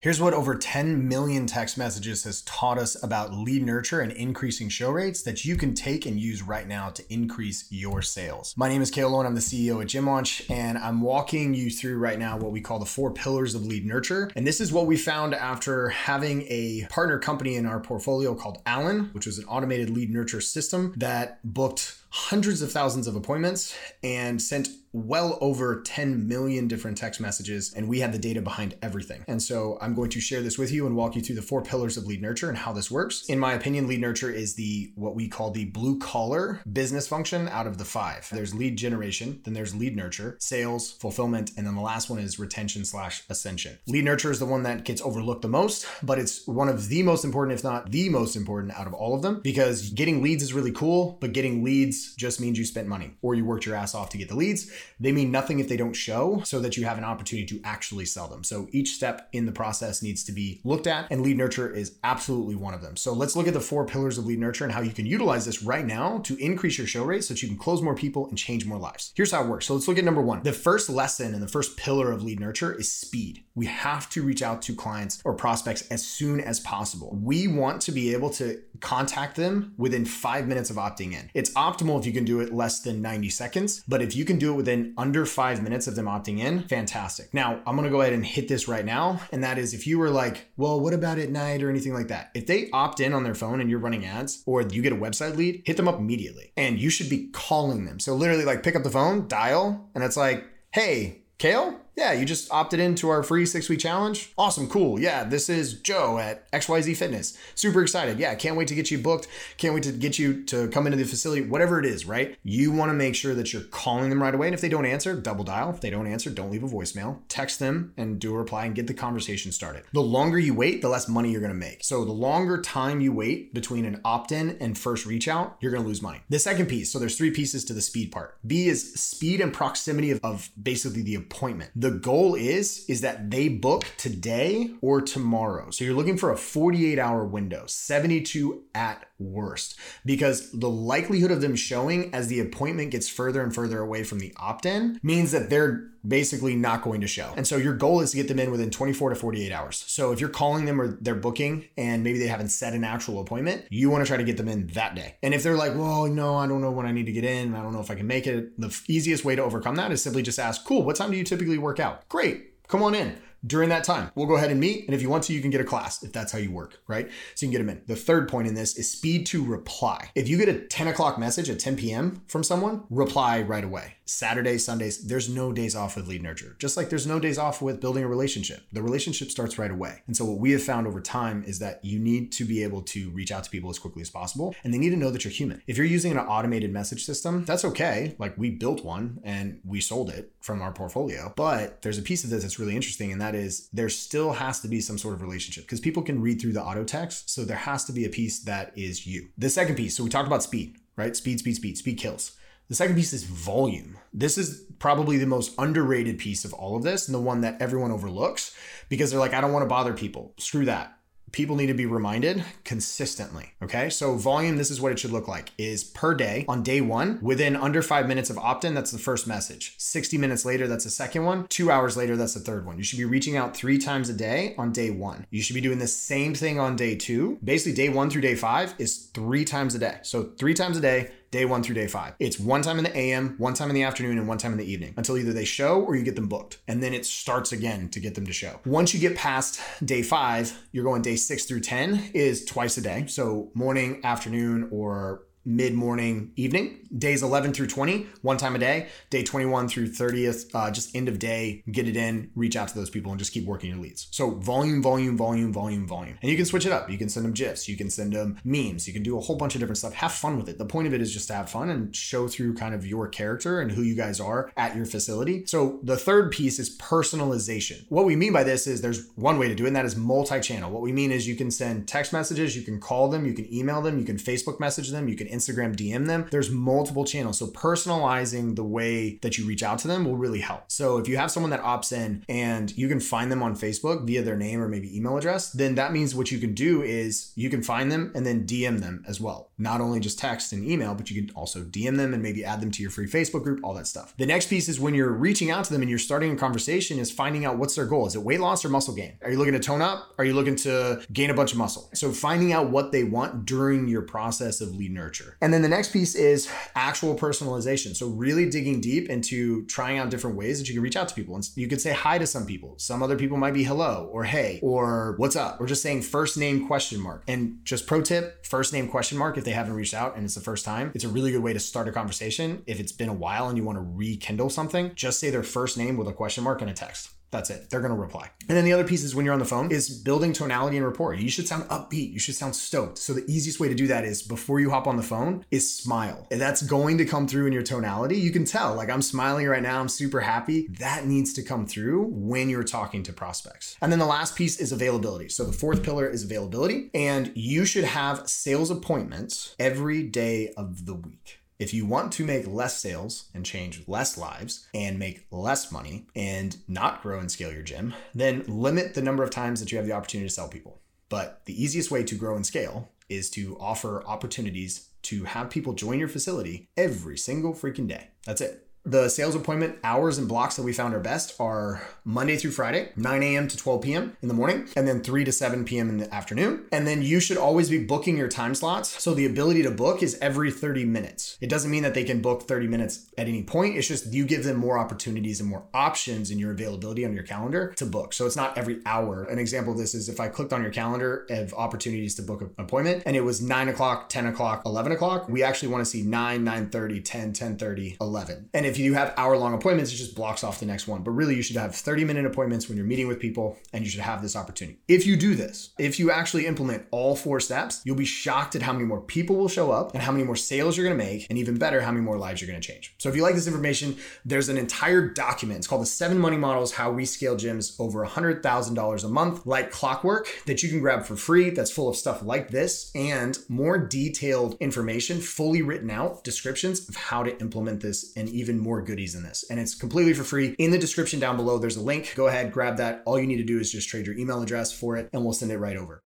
Here's what over 10 million text messages has taught us about lead nurture and increasing show rates that you can take and use right now to increase your sales. My name is Cale Lowen. I'm the CEO at Gym Launch, and I'm walking you through right now what we call the four pillars of lead nurture. And this is what we found after having a partner company in our portfolio called ALAN, which was an automated lead nurture system that booked hundreds of thousands of appointments and sent well over 10 million different text messages and we had the data behind everything. And so I'm going to share this with you and walk you through the four pillars of lead nurture and how this works. In my opinion, lead nurture is the what we call the blue collar business function out of the five. There's lead generation, then there's lead nurture, sales, fulfillment, and then the last one is retention slash ascension. Lead nurture is the one that gets overlooked the most, but it's one of the most important, if not the most important out of all of them because getting leads is really cool, but getting leads just means you spent money or you worked your ass off to get the leads. They mean nothing if they don't show so that you have an opportunity to actually sell them. So each step in the process needs to be looked at, and lead nurture is absolutely one of them. So let's look at the four pillars of lead nurture and how you can utilize this right now to increase your show rate so that you can close more people and change more lives. Here's how it works. So let's look at number one. The first lesson and the first pillar of lead nurture is speed. We have to reach out to clients or prospects as soon as possible. We want to be able to contact them within five minutes of opting in. It's optimal if you can do it less than 90 seconds, but if you can do it within under five minutes of them opting in, fantastic. Now, I'm gonna go ahead and hit this right now, and that is if you were like, well, what about at night or anything like that? If they opt in on their phone and you're running ads or you get a website lead, hit them up immediately. And you should be calling them. So literally, like, pick up the phone, dial, and it's like, hey, Cale? Yeah, you just opted into our free six week challenge. Awesome, cool. Yeah, this is Joe at XYZ Fitness. Super excited. Yeah, can't wait to get you booked. Can't wait to get you to come into the facility, whatever it is, right? You want to make sure that you're calling them right away. And if they don't answer, double dial. If they don't answer, don't leave a voicemail. Text them and do a reply and get the conversation started. The longer you wait, the less money you're going to make. So the longer time you wait between an opt in and first reach out, you're going to lose money. The second piece, so there's three pieces to the speed part. B is speed and proximity of, of basically the appointment. The goal is is that they book today or tomorrow. So you're looking for a 48 hour window, 72 at worst, because the likelihood of them showing as the appointment gets further and further away from the opt-in means that they're basically not going to show. And so your goal is to get them in within 24 to 48 hours. So if you're calling them or they're booking and maybe they haven't set an actual appointment, you want to try to get them in that day. And if they're like, well, no, I don't know when I need to get in, I don't know if I can make it, the easiest way to overcome that is simply just ask, cool, what time do you typically work out? Great, come on in during that time. We'll go ahead and meet. And if you want to, you can get a class if that's how you work, right? So you can get them in. The third point in this is speed to reply. If you get a 10 o'clock message at 10 p.m. from someone, reply right away. Saturdays, Sundays, there's no days off with lead nurture. Just like there's no days off with building a relationship. The relationship starts right away. And so what we have found over time is that you need to be able to reach out to people as quickly as possible and they need to know that you're human. If you're using an automated message system, that's okay. Like we built one and we sold it from our portfolio. But there's a piece of this that's really interesting and that is there still has to be some sort of relationship because people can read through the auto text. So there has to be a piece that is you. The second piece, so we talked about speed, right? Speed, speed, speed, speed kills. The second piece is volume. This is probably the most underrated piece of all of this and the one that everyone overlooks because they're like, I don't want to bother people. Screw that people need to be reminded consistently. Okay. So volume, this is what it should look like is per day on day one, within under five minutes of opt-in, that's the first message. 60 minutes later, that's the second one. Two hours later, that's the third one. You should be reaching out three times a day on day one. You should be doing the same thing on day two. Basically, day one through day five is three times a day. So three times a day, day one through day five. It's one time in the AM, one time in the afternoon, and one time in the evening until either they show or you get them booked. And then it starts again to get them to show. Once you get past day five, you're going day six through 10 is twice a day. So morning, afternoon, or mid morning, evening. Days 11 through 20, one time a day. Day 21 through 30th, uh, just end of day, get it in, reach out to those people and just keep working your leads. So volume, volume, volume, volume, volume. And you can switch it up. You can send them GIFs, you can send them memes, you can do a whole bunch of different stuff. Have fun with it. The point of it is just to have fun and show through kind of your character and who you guys are at your facility. So the third piece is personalization. What we mean by this is there's one way to do it, and that is multi channel. What we mean is you can send text messages, you can call them, you can email them, you can Facebook message them, you can Instagram DM them. There's multiple channels. So personalizing the way that you reach out to them will really help. So if you have someone that opts in and you can find them on Facebook via their name or maybe email address, then that means what you can do is you can find them and then DM them as well. Not only just text and email, but you can also DM them and maybe add them to your free Facebook group, all that stuff. The next piece is when you're reaching out to them and you're starting a conversation is finding out what's their goal. Is it weight loss or muscle gain? Are you looking to tone up? Are you looking to gain a bunch of muscle? So finding out what they want during your process of lead nurture. And then the next piece is actual personalization. So really digging deep into trying out different ways that you can reach out to people. And you could say hi to some people. Some other people might be hello or hey or what's up or just saying first name question mark. And just pro tip, first name question mark if they haven't reached out and it's the first time. It's a really good way to start a conversation. If it's been a while and you want to rekindle something, just say their first name with a question mark and a text. That's it. They're going to reply. And then the other piece is when you're on the phone is building tonality and rapport. You should sound upbeat. You should sound stoked. So the easiest way to do that is before you hop on the phone is smile. And that's going to come through in your tonality. You can tell like I'm smiling right now. I'm super happy. That needs to come through when you're talking to prospects. And then the last piece is availability. So the fourth pillar is availability and you should have sales appointments every day of the week. If you want to make less sales and change less lives and make less money and not grow and scale your gym, then limit the number of times that you have the opportunity to sell people. But the easiest way to grow and scale is to offer opportunities to have people join your facility every single freaking day. That's it. The sales appointment hours and blocks that we found are best are Monday through Friday, 9 a.m. to 12 p.m. in the morning, and then 3 to 7 p.m. in the afternoon. And then you should always be booking your time slots. So the ability to book is every 30 minutes. It doesn't mean that they can book 30 minutes at any point. It's just you give them more opportunities and more options in your availability on your calendar to book. So it's not every hour. An example of this is if I clicked on your calendar of opportunities to book an appointment and it was 9 o'clock, 10 o'clock, 11 o'clock, we actually want to see 9, 9 30, 10, 10 30, 11. And if you have hour long appointments, it just blocks off the next one. But really, you should have 30 minute appointments when you're meeting with people and you should have this opportunity. If you do this, if you actually implement all four steps, you'll be shocked at how many more people will show up and how many more sales you're gonna make, and even better, how many more lives you're gonna change. So if you like this information, there's an entire document. It's called the Seven Money Models How We Scale Gyms Over $100,000 a Month, like clockwork, that you can grab for free. That's full of stuff like this and more detailed information, fully written out descriptions of how to implement this and even more goodies in this. And it's completely for free. In the description down below, there's a link. Go ahead, grab that. All you need to do is just trade your email address for it, and we'll send it right over.